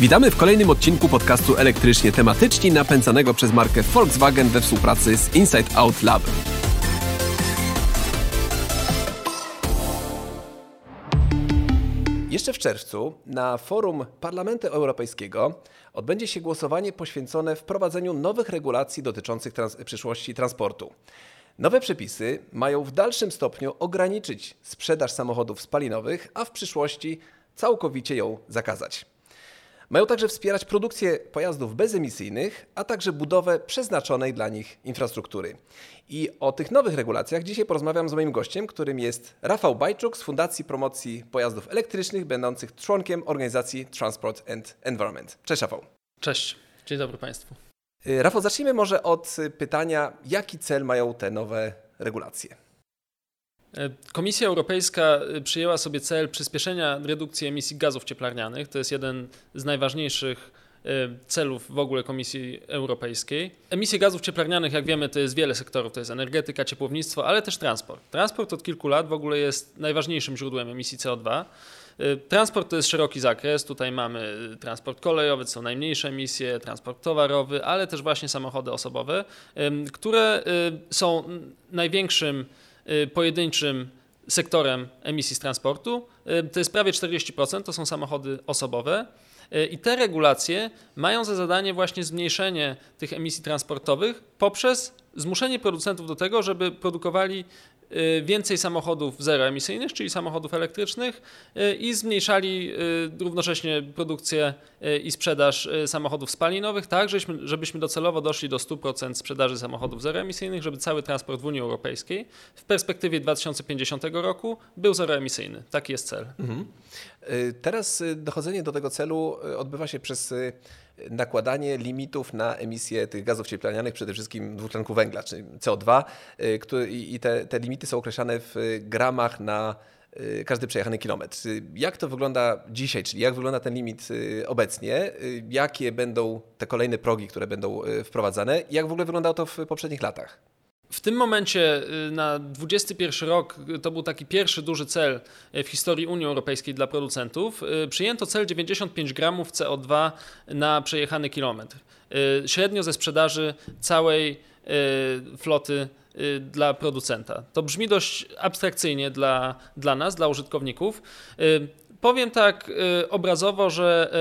Witamy w kolejnym odcinku podcastu elektrycznie tematyczni napędzanego przez markę Volkswagen we współpracy z Inside Out Lab. Jeszcze w czerwcu na forum Parlamentu Europejskiego odbędzie się głosowanie poświęcone wprowadzeniu nowych regulacji dotyczących trans przyszłości transportu. Nowe przepisy mają w dalszym stopniu ograniczyć sprzedaż samochodów spalinowych, a w przyszłości całkowicie ją zakazać. Mają także wspierać produkcję pojazdów bezemisyjnych, a także budowę przeznaczonej dla nich infrastruktury. I o tych nowych regulacjach dzisiaj porozmawiam z moim gościem, którym jest Rafał Bajczuk z Fundacji Promocji Pojazdów Elektrycznych, będących członkiem organizacji Transport and Environment. Cześć Rafał. Cześć, dzień dobry Państwu. Y, Rafał, zacznijmy może od pytania, jaki cel mają te nowe regulacje? E, Komisja Europejska e, przyjęła sobie cel przyspieszenia redukcji emisji gazów cieplarnianych. To jest jeden z najważniejszych e, celów w ogóle Komisji Europejskiej. Emisje gazów cieplarnianych, jak wiemy, to jest wiele sektorów, to jest energetyka, ciepłownictwo, ale też transport. Transport od kilku lat w ogóle jest najważniejszym źródłem emisji CO2. Transport to jest szeroki zakres. Tutaj mamy transport kolejowy, są najmniejsze emisje, transport towarowy, ale też właśnie samochody osobowe, które są największym pojedynczym sektorem emisji z transportu. Y, to jest prawie 40%, to są samochody osobowe. Y, I te regulacje mają za zadanie właśnie zmniejszenie tych emisji transportowych poprzez zmuszenie producentów do tego, żeby produkowali Y, więcej samochodów zeroemisyjnych, czyli samochodów elektrycznych y, i zmniejszali y, równocześnie produkcję i sprzedaż samochodów spalinowych, tak żebyśmy, żebyśmy docelowo doszli do 100% sprzedaży samochodów zeroemisyjnych, żeby cały transport w Unii Europejskiej w perspektywie 2050 roku był zeroemisyjny. Taki jest cel. Mhm. Teraz dochodzenie do tego celu odbywa się przez nakładanie limitów na emisję tych gazów cieplarnianych, przede wszystkim dwutlenku węgla, czyli CO2 y, i te, te limity są określane w gramach na y, każdy przejechany kilometr. Jak to wygląda dzisiaj, czyli jak wygląda ten limit y, obecnie? Jakie będą te kolejne progi, które będą wprowadzane? Jak w ogóle wyglądało to w poprzednich latach? W tym momencie y, na 21 rok y, to był taki pierwszy duży cel y, w historii Unii Europejskiej dla producentów. Przyjęto cel 95 gramów CO2 na przejechany kilometr. Średnio ze sprzedaży całej floty dla producenta. To brzmi dość abstrakcyjnie dla, dla nas, dla użytkowników. Powiem tak obrazowo, że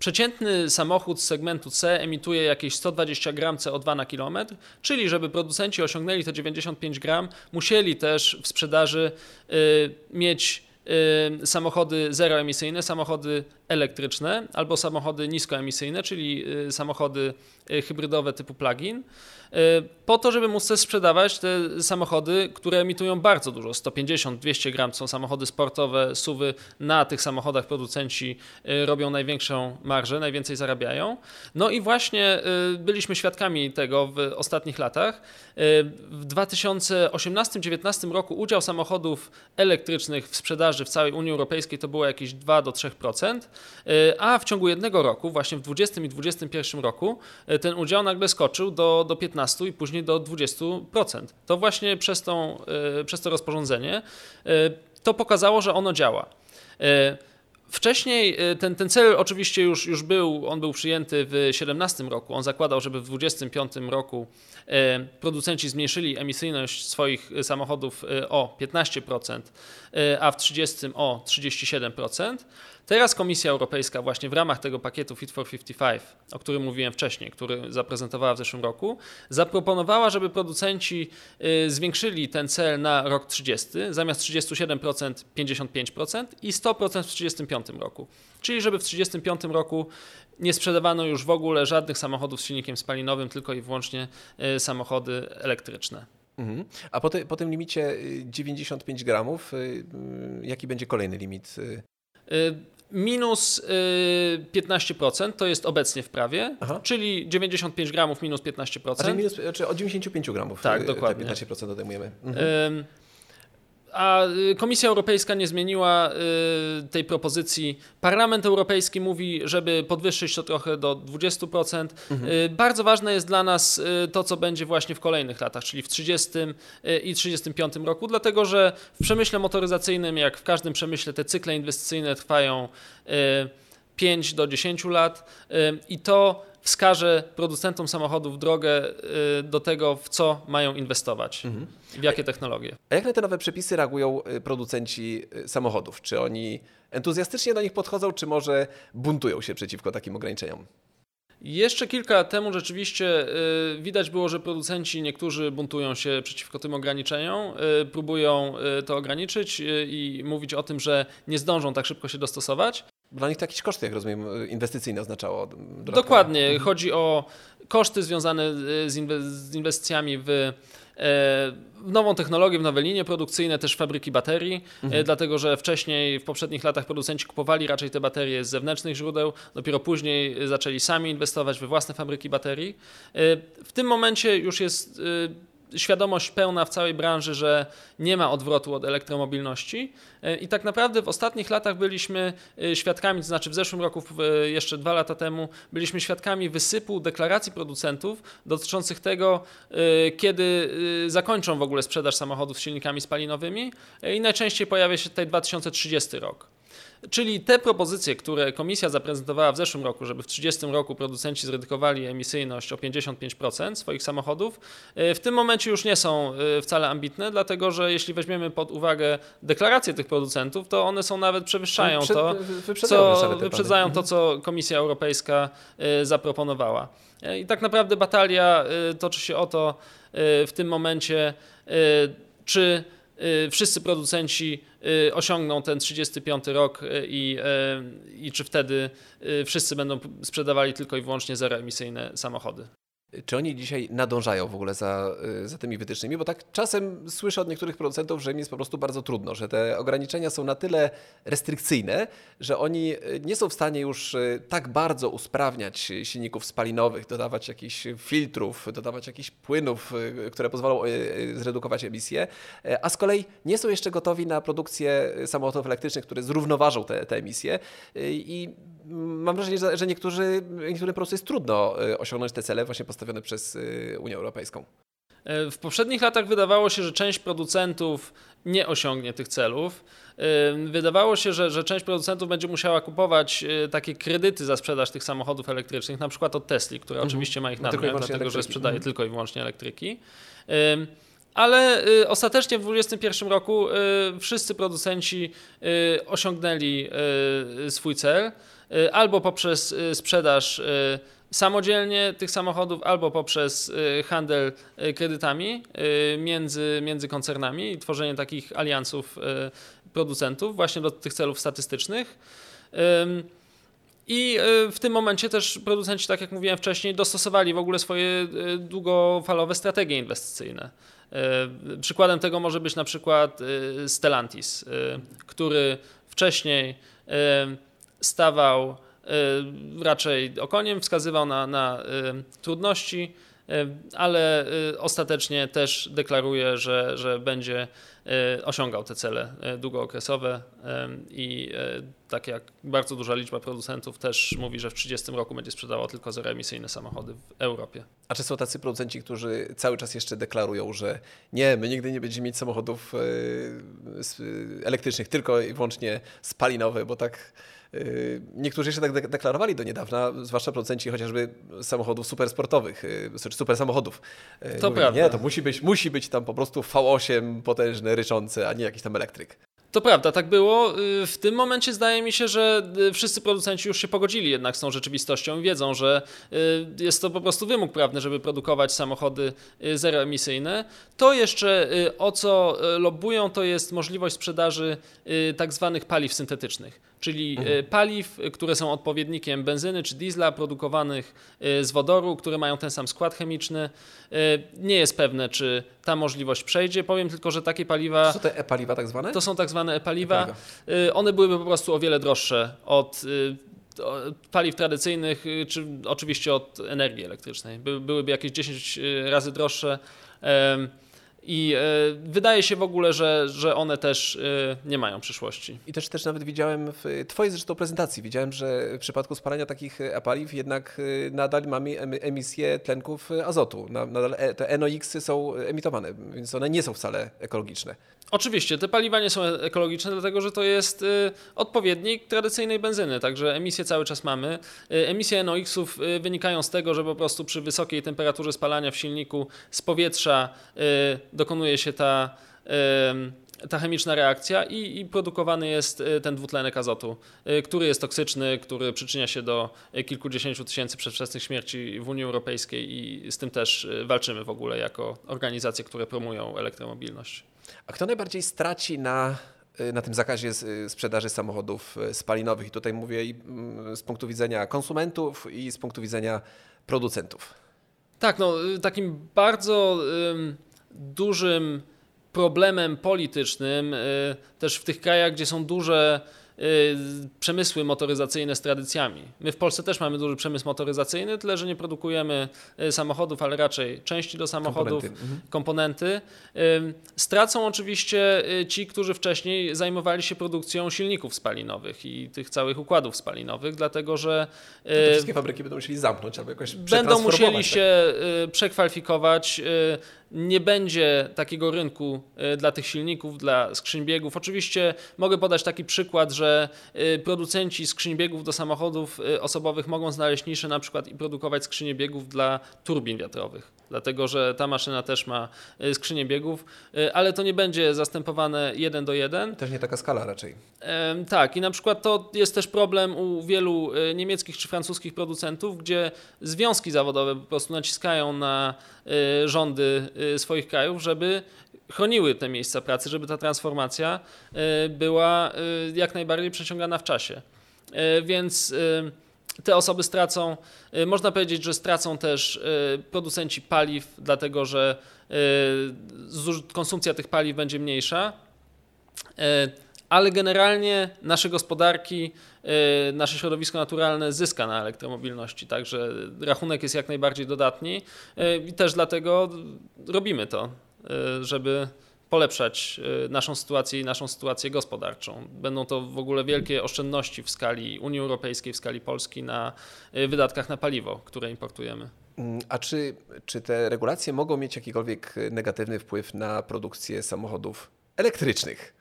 Przeciętny samochód z segmentu C emituje jakieś 120 gram CO2 na kilometr, czyli żeby producenci osiągnęli te 95 gram, musieli też w sprzedaży y, mieć y, samochody zeroemisyjne, samochody elektryczne albo samochody niskoemisyjne, czyli y, samochody y, hybrydowe typu plug-in, y, po to, żeby móc sprzedawać te samochody, które emitują bardzo dużo, 150-200 gram są samochody sportowe, suwy, na tych samochodach producenci robią największą marżę, najwięcej zarabiają. No i właśnie byliśmy świadkami tego w ostatnich latach. W 2018-2019 roku udział samochodów elektrycznych w sprzedaży w całej Unii Europejskiej to było jakieś 2 do 3%. E, a w ciągu jednego roku, właśnie w 20 i 21 roku, e, ten udział nagle skoczył do, do 15 i później do 20%. To właśnie przez, tą, e, przez to rozporządzenie to pokazało, że ono działa. Wcześniej ten, ten cel oczywiście już, już był, on był przyjęty w 2017 roku. On zakładał, żeby w 2025 roku producenci zmniejszyli emisyjność swoich samochodów o 15%, a w 30 o 37%. Teraz Komisja Europejska właśnie w ramach tego pakietu Fit for 55, o którym mówiłem wcześniej, który zaprezentowała w zeszłym roku, zaproponowała, żeby producenci y, zwiększyli ten cel na rok 30, zamiast 37% 55% i 100% w 35 roku. Czyli żeby w 35 roku nie sprzedawano już w ogóle żadnych samochodów z silnikiem spalinowym, tylko i wyłącznie y, samochody elektryczne. Mhm. A po, te, po, tym limicie 95 y, gramów, jaki będzie kolejny limit? Minus 15% to jest obecnie w prawie, Aha. czyli 95 gramów minus 15%. A czyli, minus, czyli od 95 gramów tak, dokładnie. 15% odejmujemy. Mhm. A y, Komisja Europejska nie zmieniła y, tej propozycji. Parlament Europejski mówi, żeby podwyższyć to trochę do 20%. Mhm. Y, bardzo ważne jest dla nas to, co będzie właśnie w kolejnych latach, czyli w 30 i 35 roku, dlatego że w przemyśle motoryzacyjnym, jak w każdym przemyśle, te cykle inwestycyjne trwają 5 do 10 lat i to wskaże producentom samochodów drogę do tego, w co mają inwestować, mhm. w jakie technologie. A jak na te nowe przepisy reagują producenci samochodów? Czy oni entuzjastycznie do nich podchodzą, czy może buntują się przeciwko takim ograniczeniom? Jeszcze kilka lat temu rzeczywiście y, widać było, że producenci niektórzy buntują się przeciwko tym ograniczeniom, y, próbują y, to ograniczyć i mówić o tym, że nie zdążą tak szybko się dostosować. Dla nich to jakieś koszty, jak rozumiem, inwestycyjne oznaczało. Dodatkowo. Dokładnie. Mhm. Chodzi o koszty związane z inwestycjami w w nową technologię, w nowe linie produkcyjne, też fabryki baterii, mhm. dlatego że wcześniej, w poprzednich latach producenci kupowali raczej te baterie z zewnętrznych źródeł, dopiero później zaczęli sami inwestować we własne fabryki baterii. W tym momencie już jest świadomość pełna w całej branży, że nie ma odwrotu od elektromobilności e, i tak naprawdę w ostatnich latach byliśmy e, świadkami, to znaczy w zeszłym roku, jeszcze dwa lata temu, byliśmy świadkami wysypu deklaracji producentów dotyczących tego, e, kiedy zakończą w ogóle sprzedaż samochodów z silnikami spalinowymi i najczęściej pojawia się tutaj 2030 rok. Czyli te propozycje, które komisja zaprezentowała w zeszłym roku, żeby w 30 roku producenci zredukowali emisyjność o 55% swoich samochodów, e, w tym momencie już nie są e, wcale ambitne, dlatego że jeśli weźmiemy pod uwagę deklaracje tych producentów, to one są nawet przewyższają to, co, wyprzedzają to, mhm. co Komisja Europejska e, zaproponowała. I tak naprawdę batalia toczy się o to w tym momencie, czy wszyscy producenci osiągną ten 35 rok y, i, i czy wtedy wszyscy będą sprzedawali tylko i wyłącznie zeroemisyjne samochody. Czy oni dzisiaj nadążają w ogóle za, y, za tymi wytycznymi? Bo tak czasem słyszę od niektórych producentów, że im jest po prostu bardzo trudno, że te ograniczenia są na tyle restrykcyjne, że oni y, nie są w stanie już y, tak bardzo usprawniać silników spalinowych, dodawać jakichś filtrów, dodawać jakichś płynów, które pozwolą zredukować emisje, a z kolei nie są jeszcze gotowi na produkcję samochodów elektrycznych, które zrównoważą te, te emisje. I mam wrażenie, że, że niektórzy, niektórym po prostu jest trudno osiągnąć te cele właśnie postawione przez y, Unię Europejską. E, w poprzednich latach wydawało się, że część producentów nie osiągnie tych celów. E, wydawało się, że, że część producentów będzie musiała kupować e, takie kredyty za sprzedaż tych samochodów elektrycznych, na przykład od Tesli, która mhm. oczywiście ma ich nadmiar, dlatego elektryki. że sprzedaje mhm. tylko i wyłącznie elektryki. Ale ostatecznie w 2021 roku wszyscy producenci osiągnęli swój cel albo poprzez sprzedaż samodzielnie tych samochodów albo poprzez y, handel y, kredytami y, między, między koncernami i tworzenie takich aliansów producentów właśnie do tych celów statystycznych. I w tym momencie też producenci, tak jak mówiłem wcześniej, dostosowali w ogóle swoje długofalowe strategie inwestycyjne. Przykładem tego może być na przykład Stellantis, który wcześniej stawał Y, raczej okoniem, wskazywał na, na y, trudności, y, ale ostatecznie też deklaruje, że, że będzie osiągał te cele długookresowe i tak jak bardzo duża liczba producentów też mówi, że w 30 roku będzie sprzedawał tylko zeroemisyjne samochody w Europie. A czy są tacy producenci, którzy cały czas jeszcze deklarują, że nie, my nigdy nie będziemy mieć samochodów elektrycznych, tylko i wyłącznie spalinowe, bo tak niektórzy jeszcze tak deklarowali do niedawna, zwłaszcza producenci chociażby samochodów supersportowych, yy, czy super samochodów. Yy, to Mówili, prawda. Nie, to musi być, musi być tam po prostu V8 potężny, ryczący, a nie jakiś tam elektryk. To prawda, tak było. W tym momencie zdaje mi się, że wszyscy producenci już się pogodzili jednak z tą rzeczywistością i wiedzą, że jest to po prostu wymóg prawny, żeby produkować samochody zeroemisyjne. To jeszcze o co lobbują, to jest możliwość sprzedaży tak zwanych paliw syntetycznych czyli mhm. E, paliw, które są odpowiednikiem benzyny czy diesla produkowanych e, z wodoru, które mają ten sam skład chemiczny. E, nie jest pewne, czy ta możliwość przejdzie. Powiem tylko, że takie paliwa. To są te e-paliwa tak zwane? To są tak zwane e-paliwa. E One byłyby po prostu o wiele droższe od paliw tradycyjnych, czy oczywiście od energii elektrycznej. byłyby jakieś 10 razy droższe. I wydaje się w ogóle, że, że one też nie mają przyszłości. I też, też nawet widziałem w Twojej zresztą prezentacji, widziałem, że w przypadku spalania takich paliw jednak nadal mamy emisję tlenków azotu. Nadal te NOx-y są emitowane, więc one nie są wcale ekologiczne. Oczywiście, te paliwa nie są ekologiczne, dlatego że to jest y, odpowiednik tradycyjnej benzyny, także emisje cały czas mamy. Y, emisje NOx-ów y, wynikają z tego, że po prostu przy wysokiej temperaturze spalania w silniku z powietrza dokonuje się ta ta chemiczna reakcja i, i, produkowany jest ten dwutlenek azotu, który jest toksyczny, który przyczynia się do kilkudziesięciu tysięcy przedwczesnych śmierci w Unii Europejskiej i z tym też walczymy w ogóle jako organizacje, które promują elektromobilność. A kto najbardziej straci na, na tym zakazie sprzedaży samochodów spalinowych? I tutaj mówię i mm, z punktu widzenia konsumentów i z punktu widzenia producentów. Tak, no takim bardzo dużym problemem politycznym, też w tych krajach, gdzie są duże Y, przemysły motoryzacyjne z tradycjami. My w Polsce też mamy duży przemysł motoryzacyjny, tyle że nie produkujemy y, samochodów, ale raczej części do samochodów, komponenty. Mhm. komponenty. Y, stracą oczywiście ci, którzy wcześniej zajmowali się produkcją silników spalinowych i tych całych układów spalinowych, dlatego że te wszystkie fabryki będą musieli zamknąć albo jakoś Będą musieli tak? się przekwalifikować nie będzie takiego rynku e, dla tych silników, dla skrzyń biegów. Oczywiście mogę podać taki przykład, że e, producenci skrzyń biegów do samochodów e, osobowych mogą znaleźć niszę na przykład i produkować skrzynie biegów dla turbin wiatrowych dlatego że ta maszyna też ma skrzynię biegów, ale to nie będzie zastępowane jeden do jeden. Też nie taka skala raczej. Tak, i na przykład to jest też problem u wielu niemieckich czy francuskich producentów, gdzie związki zawodowe po prostu naciskają na rządy swoich krajów, żeby chroniły te miejsca pracy, żeby ta transformacja była jak najbardziej przeciągana w czasie. Więc te osoby stracą, można powiedzieć, że stracą też producenci paliw, dlatego że konsumpcja tych paliw będzie mniejsza. Ale generalnie nasze gospodarki, y, nasze środowisko naturalne zyska na elektromobilności, także rachunek jest jak najbardziej dodatni y, i też dlatego robimy to, y, żeby polepszać naszą sytuację i naszą sytuację gospodarczą. Będą to w ogóle wielkie oszczędności w skali Unii Europejskiej, w skali Polski na wydatkach na paliwo, które importujemy. Mm, a czy, czy te regulacje mogą mieć jakikolwiek negatywny wpływ na produkcję samochodów elektrycznych?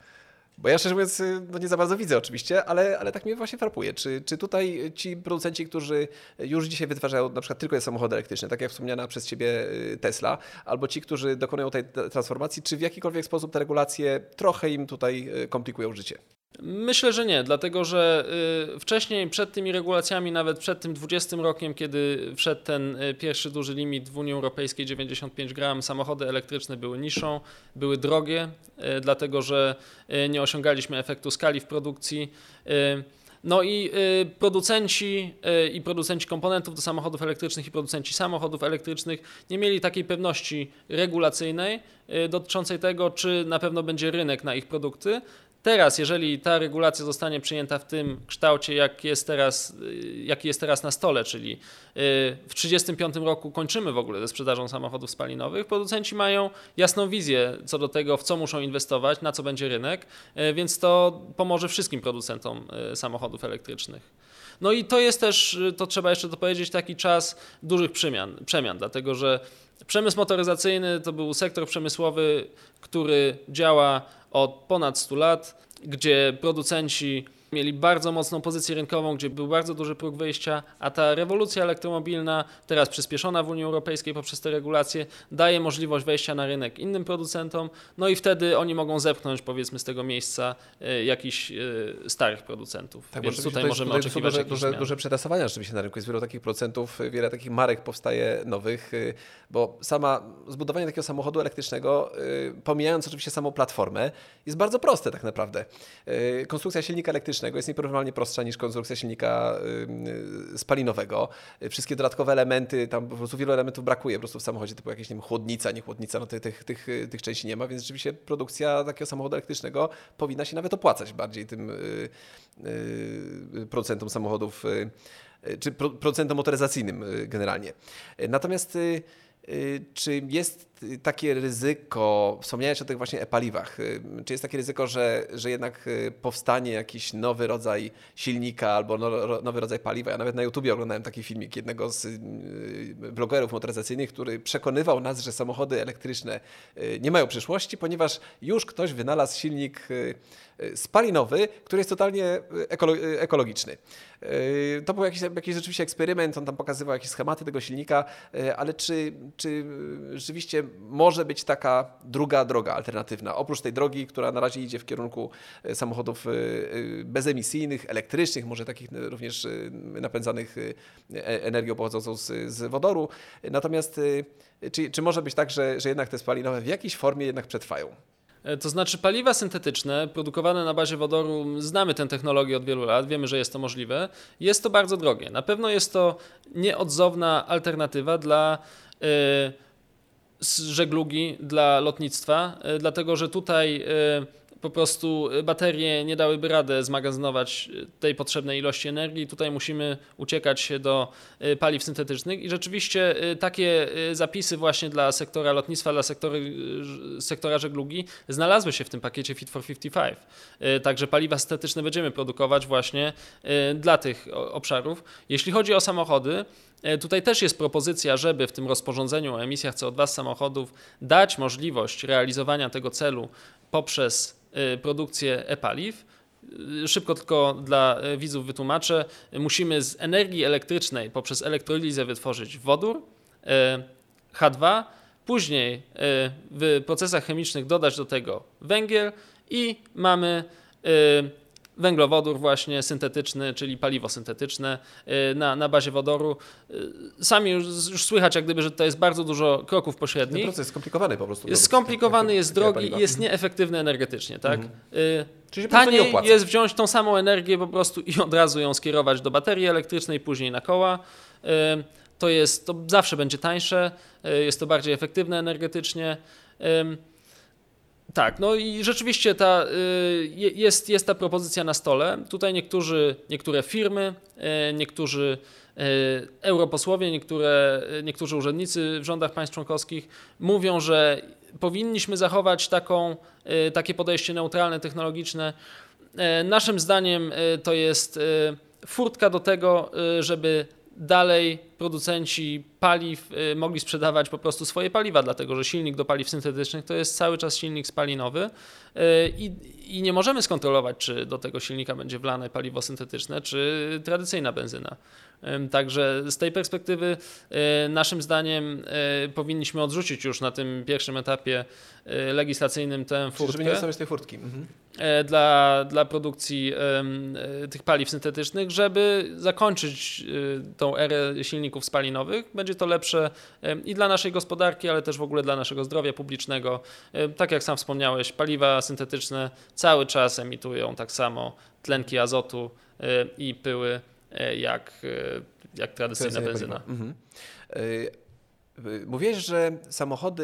Bo ja szczerze mówiąc, y, no nie za bardzo widzę oczywiście, ale, ale tak mnie właśnie frapuje. Czy, czy tutaj ci producenci, którzy już dzisiaj wytwarzają na przykład tylko samochody elektryczne, tak jak wspomniana przez Ciebie y, Tesla, albo ci, którzy dokonują tej transformacji, czy w jakikolwiek sposób te regulacje trochę im tutaj y, komplikują życie? Myślę, że nie, dlatego że y, wcześniej, przed tymi regulacjami, nawet przed tym 20 rokiem, kiedy wszedł ten y, pierwszy duży limit w Unii Europejskiej 95 gram, samochody elektryczne były niższą, były drogie, y, dlatego że nie osiągaliśmy efektu skali w produkcji. No i producenci i producenci komponentów do samochodów elektrycznych i producenci samochodów elektrycznych nie mieli takiej pewności regulacyjnej dotyczącej tego, czy na pewno będzie rynek na ich produkty, Teraz, jeżeli ta regulacja zostanie przyjęta w tym kształcie, jak jest teraz, jaki jest teraz na stole, czyli y, w 1935 roku kończymy w ogóle ze sprzedażą samochodów spalinowych, producenci mają jasną wizję co do tego, w co muszą inwestować, na co będzie rynek, y, więc to pomoże wszystkim producentom y, samochodów elektrycznych. No i to jest też, to trzeba jeszcze dopowiedzieć, taki czas dużych przemian, przemian dlatego że przemysł motoryzacyjny to był sektor przemysłowy, który działa od ponad 100 lat, gdzie producenci mieli bardzo mocną pozycję rynkową, gdzie był bardzo duży próg wyjścia, a ta rewolucja elektromobilna, teraz przyspieszona w Unii Europejskiej poprzez te regulacje, daje możliwość wejścia na rynek innym producentom, no i wtedy oni mogą zepchnąć powiedzmy z tego miejsca e, jakichś e, starych producentów. Tak, Więc tutaj możemy tutaj oczekiwać duże, duże, duże przetasowania rzeczywiście na rynku. Jest wiele takich producentów, wiele takich marek powstaje nowych, e, bo sama zbudowanie takiego samochodu elektrycznego, pomijając oczywiście samą platformę, jest bardzo proste tak naprawdę. Konstrukcja silnika elektrycznego jest nieporównywalnie prostsza niż konstrukcja silnika spalinowego. Wszystkie dodatkowe elementy, tam po prostu wielu elementów brakuje po prostu w samochodzie, typu jakieś nie wiem, chłodnica, nie chłodnica, no tych, tych, tych, tych części nie ma, więc rzeczywiście produkcja takiego samochodu elektrycznego powinna się nawet opłacać bardziej tym y, y, producentom samochodów, y, czy producentom motoryzacyjnym generalnie. Natomiast czy jest takie ryzyko, wspomniałeś o tych właśnie e-paliwach, y, czy jest takie ryzyko, że, że jednak y, powstanie jakiś nowy rodzaj silnika albo no, nowy rodzaj paliwa? Ja nawet na YouTubie oglądałem taki filmik jednego z y, blogerów motoryzacyjnych, który przekonywał nas, że samochody elektryczne nie mają przyszłości, ponieważ już ktoś wynalazł silnik spalinowy, który jest totalnie ekologiczny. To był jakiś, jakiś rzeczywiście eksperyment, on tam pokazywał jakieś schematy tego silnika, ale czy, czy rzeczywiście może być taka druga droga alternatywna. Oprócz tej drogi, która na razie idzie w kierunku e, samochodów e, e, bezemisyjnych, elektrycznych, może takich również napędzanych energią pochodzącą z, z wodoru. Natomiast czy, czy może być tak, że, że jednak te spalinowe w jakiejś formie jednak przetrwają? To znaczy paliwa syntetyczne produkowane na bazie wodoru, znamy tę technologię od wielu lat, wiemy, że jest to możliwe. Jest to bardzo drogie. Na pewno jest to nieodzowna alternatywa dla yy, z żeglugi dla lotnictwa, e, dlatego że tutaj e, po prostu baterie nie dałyby rady zmagazynować e, tej potrzebnej ilości energii. Tutaj musimy uciekać się do paliw syntetycznych i rzeczywiście takie zapisy właśnie dla sektora lotnictwa, dla sektory, sektora żeglugi znalazły się w tym pakiecie Fit for 55. Także paliwa syntetyczne będziemy produkować właśnie dla tych obszarów. Jeśli chodzi o samochody, tutaj też jest propozycja, żeby w tym rozporządzeniu o emisjach CO2 z samochodów dać możliwość realizowania tego celu poprzez e, produkcję e-paliw. E, szybko tylko dla widzów wytłumaczę. Musimy z energii elektrycznej poprzez elektrolizę wytworzyć wodór, H2, później w procesach chemicznych dodać do tego węgiel i mamy węglowodór właśnie syntetyczny, czyli paliwo syntetyczne y, na, na bazie wodoru. Y, sami już, już słychać jak gdyby, że to jest bardzo dużo kroków pośrednich. Ten proces jest skomplikowany po prostu. Jest skomplikowany, jest drogi i jest nieefektywny energetycznie. Tak? Mhm. Y, czyli Taniej jest wziąć tą samą energię po prostu i od razu ją skierować do baterii elektrycznej, później na koła. To jest, to zawsze będzie tańsze, jest to bardziej efektywne energetycznie. Tak, no i rzeczywiście ta, y, jest, jest ta propozycja na stole. Tutaj niektórzy, niektóre firmy, y, niektórzy y, europosłowie, niektóre, niektórzy urzędnicy w rządach państw członkowskich mówią, że powinniśmy zachować taką, takie podejście neutralne, technologiczne. Naszym zdaniem to jest furtka do tego, żeby dalej producenci paliw y, mogli sprzedawać po prostu swoje paliwa, dlatego że silnik do paliw syntetycznych to jest cały czas silnik spalinowy y, i, i nie możemy skontrolować, czy do tego silnika będzie wlane paliwo syntetyczne, czy tradycyjna benzyna. Także z tej perspektywy y, naszym zdaniem powinniśmy odrzucić już na tym pierwszym etapie legislacyjnym tę furtkę. Żeby nie zostawiać tej furtki. Mhm. Dla, dla produkcji tych paliw syntetycznych, żeby zakończyć tą erę silników silników spalinowych. Będzie to lepsze i dla naszej gospodarki, ale też w ogóle dla naszego zdrowia publicznego. Tak jak sam wspomniałeś, paliwa syntetyczne cały czas emitują tak samo tlenki azotu i pyły e, jak, e, jak tradycyjna benzyna. Mhm. E, Mówiłeś, że samochody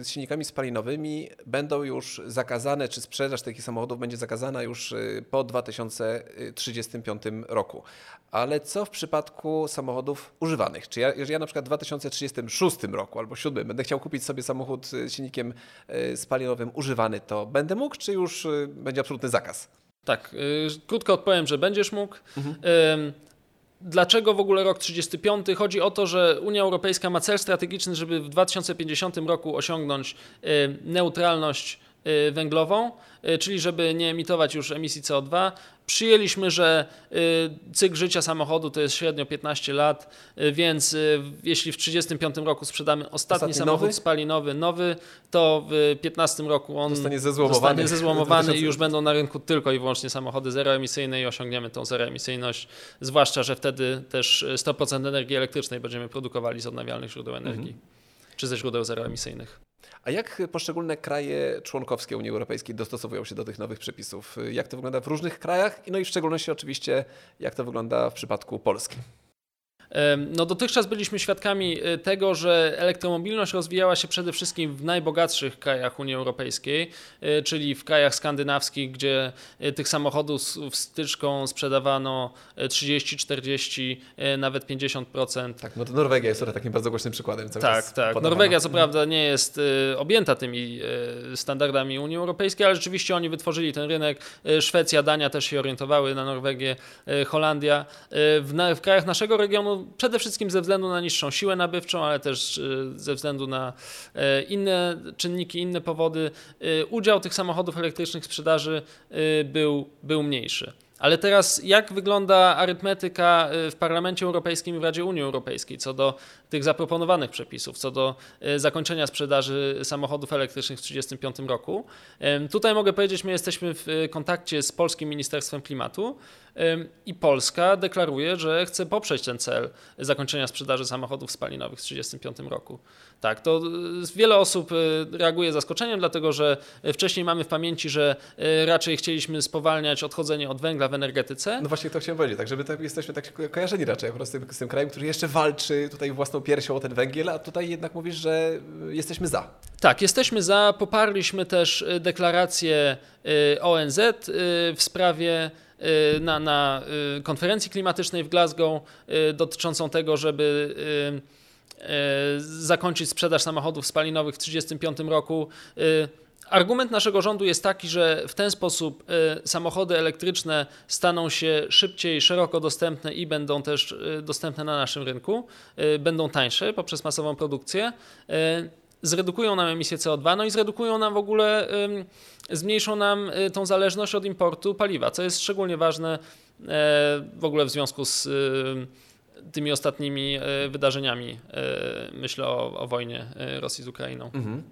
y, z silnikami spalinowymi będą już zakazane, czy sprzedaż takich samochodów będzie zakazana już y, po 2035 roku. Ale co w przypadku samochodów używanych? Czy ja, jeżeli ja na przykład w 2036 roku albo 2007 będę chciał kupić sobie samochód z silnikiem y, spalinowym używany, to będę mógł, czy już będzie absolutny zakaz? Tak, krótko odpowiem, że będziesz mógł. Mhm. Dlaczego w ogóle rok 35? Chodzi o to, że Unia Europejska ma cel strategiczny, żeby w 2050 roku osiągnąć y, neutralność y, węglową, y, czyli żeby nie emitować już emisji CO2. Przyjęliśmy, że y, cykl życia samochodu to jest średnio 15 lat, y, więc y, jeśli w 1935 roku sprzedamy ostatni, ostatni samochód nowy? spalinowy, nowy, to w 15 roku on zostanie zezłomowany, zostanie zezłomowany i już będą na rynku tylko i wyłącznie samochody zeroemisyjne i osiągniemy tą zeroemisyjność, zwłaszcza, że wtedy też 100% energii elektrycznej będziemy produkowali z odnawialnych źródeł energii, mhm. czy ze źródeł zeroemisyjnych. A jak poszczególne kraje członkowskie Unii Europejskiej dostosowują się do tych nowych przepisów? Jak to wygląda w różnych krajach? No i w szczególności oczywiście, jak to wygląda w przypadku Polski? No dotychczas byliśmy świadkami tego, że elektromobilność rozwijała się przede wszystkim w najbogatszych krajach Unii Europejskiej, czyli w krajach skandynawskich, gdzie tych samochodów w styczką sprzedawano 30, 40, nawet 50%. Tak, no to Norwegia jest takim bardzo głośnym przykładem. tak, tak. Norwegia co prawda nie jest objęta tymi standardami Unii Europejskiej, ale rzeczywiście oni wytworzyli ten rynek. Szwecja, Dania też się orientowały na Norwegię, Holandia. W, na, w krajach naszego regionu przede wszystkim ze względu na niższą siłę nabywczą, ale też ze względu na inne czynniki, inne powody, udział tych samochodów elektrycznych w sprzedaży był, był mniejszy. Ale teraz jak wygląda arytmetyka w Parlamencie Europejskim i w Radzie Unii Europejskiej co do tych zaproponowanych przepisów, co do y, zakończenia sprzedaży samochodów elektrycznych w 1935 roku? Tutaj mogę powiedzieć, my jesteśmy w y, kontakcie z Polskim Ministerstwem Klimatu i Polska deklaruje, że chce poprzeć ten cel zakończenia sprzedaży samochodów spalinowych w 1935 roku. Tak, to wiele osób reaguje zaskoczeniem, dlatego że wcześniej mamy w pamięci, że raczej chcieliśmy spowalniać odchodzenie od węgla w energetyce. No właśnie to chciałem powiedzieć, tak, żeby tak, jesteśmy tak kojarzeni raczej po prostu z tym krajem, który jeszcze walczy tutaj własną piersią o ten węgiel, a tutaj jednak mówisz, że jesteśmy za. Tak, jesteśmy za. Poparliśmy też y, deklarację y, ONZ y, w sprawie na, na konferencji klimatycznej w Glasgow dotyczącą tego, żeby zakończyć sprzedaż samochodów spalinowych w 1935 roku. Argument naszego rządu jest taki, że w ten sposób y, samochody elektryczne staną się szybciej, szeroko dostępne i będą też y, dostępne na naszym rynku, y, będą tańsze poprzez masową produkcję, zredukują nam emisję CO2, no i zredukują nam w ogóle, zmniejszą nam tą zależność od importu paliwa, co jest szczególnie ważne w ogóle w związku z tymi ostatnimi wydarzeniami, myślę o, o wojnie Rosji z Ukrainą. Mhm.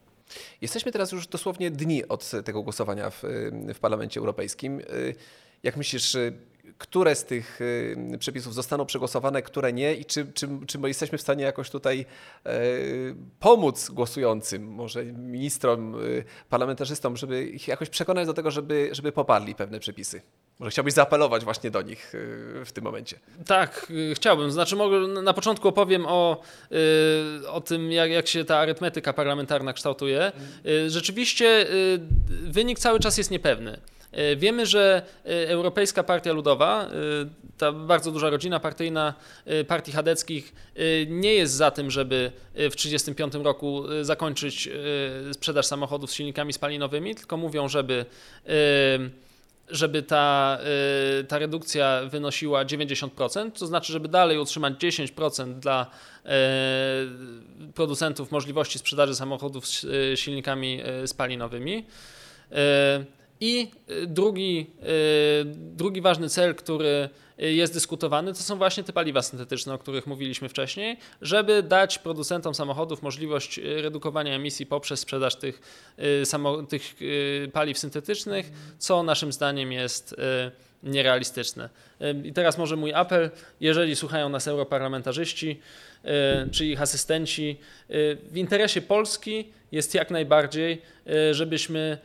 Jesteśmy teraz już dosłownie dni od tego głosowania w, w Parlamencie Europejskim. Jak myślisz, które z tych przepisów zostaną przegłosowane, które nie i czy, czy, czy jesteśmy w stanie jakoś tutaj pomóc głosującym, może ministrom, parlamentarzystom, żeby ich jakoś przekonać do tego, żeby, żeby poparli pewne przepisy? Może chciałbyś zaapelować właśnie do nich y, w tym momencie. Tak, y, chciałbym. Znaczy, na początku opowiem o, y, o tym, jak, jak się ta arytmetyka parlamentarna kształtuje. Rzeczywiście wynik cały czas jest niepewny. Wiemy, że Europejska Partia Ludowa, ta bardzo duża rodzina partyjna partii chadeckich, nie jest za tym, żeby w 1935 roku zakończyć sprzedaż samochodów z silnikami spalinowymi, tylko mówią, żeby żeby ta, y, ta redukcja wynosiła 90%, to znaczy, żeby dalej utrzymać 10% dla y, producentów możliwości sprzedaży samochodów z y, silnikami spalinowymi. I drugi, drugi ważny cel, który jest dyskutowany, to są właśnie te paliwa syntetyczne, o których mówiliśmy wcześniej, żeby dać producentom samochodów możliwość y, redukowania emisji poprzez sprzedaż tych, y, tych y, paliw syntetycznych, co naszym zdaniem jest nierealistyczne. I teraz może mój apel, jeżeli słuchają nas europarlamentarzyści czy ich asystenci, w interesie Polski jest jak najbardziej, żebyśmy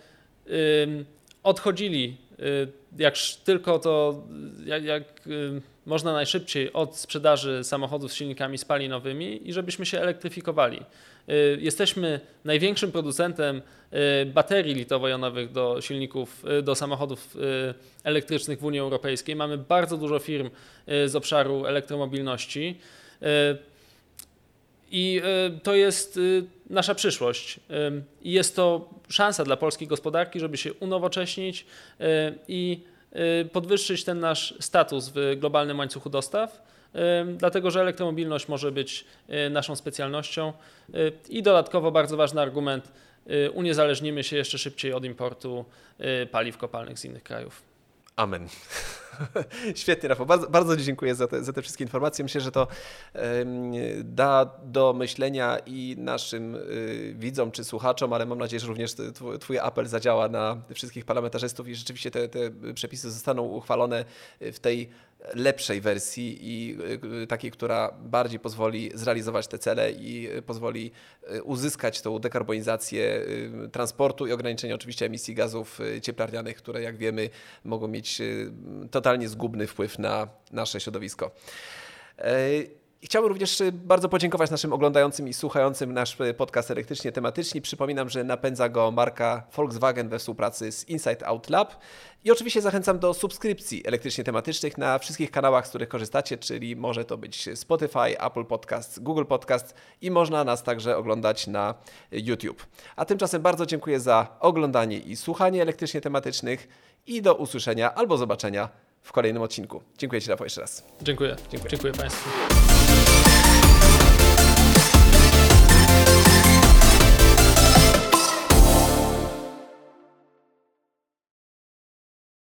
odchodzili Y, jak tylko to, jak, jak, y, można najszybciej od sprzedaży samochodów z silnikami spalinowymi i żebyśmy się elektryfikowali. Y, jesteśmy największym producentem baterii litowo-jonowych do silników, do samochodów elektrycznych w Unii Europejskiej. Mamy bardzo dużo firm z obszaru elektromobilności. I e, to jest e, nasza przyszłość. E, I jest to szansa dla polskiej gospodarki, żeby się unowocześnić i podwyższyć ten nasz status w globalnym łańcuchu dostaw, dlatego że elektromobilność może być naszą specjalnością. I dodatkowo bardzo ważny argument, uniezależnimy się jeszcze szybciej od importu paliw kopalnych z innych krajów. Amen. Świetnie, Rafał. Bardzo, bardzo dziękuję za te, za te wszystkie informacje. Myślę, że to da do myślenia i naszym y, widzom czy słuchaczom, ale mam nadzieję, że również twój, apel zadziała na wszystkich parlamentarzystów i rzeczywiście te, te przepisy zostaną uchwalone w tej lepszej wersji i y, takiej, która bardziej pozwoli zrealizować te cele i y, pozwoli uzyskać tą dekarbonizację transportu i ograniczenie oczywiście emisji gazów cieplarnianych, które jak wiemy mogą mieć totalnie zgubny wpływ na nasze środowisko. I chciałbym również bardzo podziękować naszym oglądającym i słuchającym nasz podcast elektrycznie tematyczni. Przypominam, że napędza go marka Volkswagen we współpracy z Inside Out Lab. I oczywiście zachęcam do subskrypcji elektrycznie tematycznych na wszystkich kanałach, z których korzystacie, czyli może to być Spotify, Apple Podcast, Google Podcast i można nas także oglądać na YouTube. A tymczasem bardzo dziękuję za oglądanie i słuchanie elektrycznie tematycznych i do usłyszenia albo zobaczenia w kolejnym odcinku. Dziękuję Ci, Rafał, jeszcze raz. Dziękuję. Dziękuję, Dziękuję Państwu.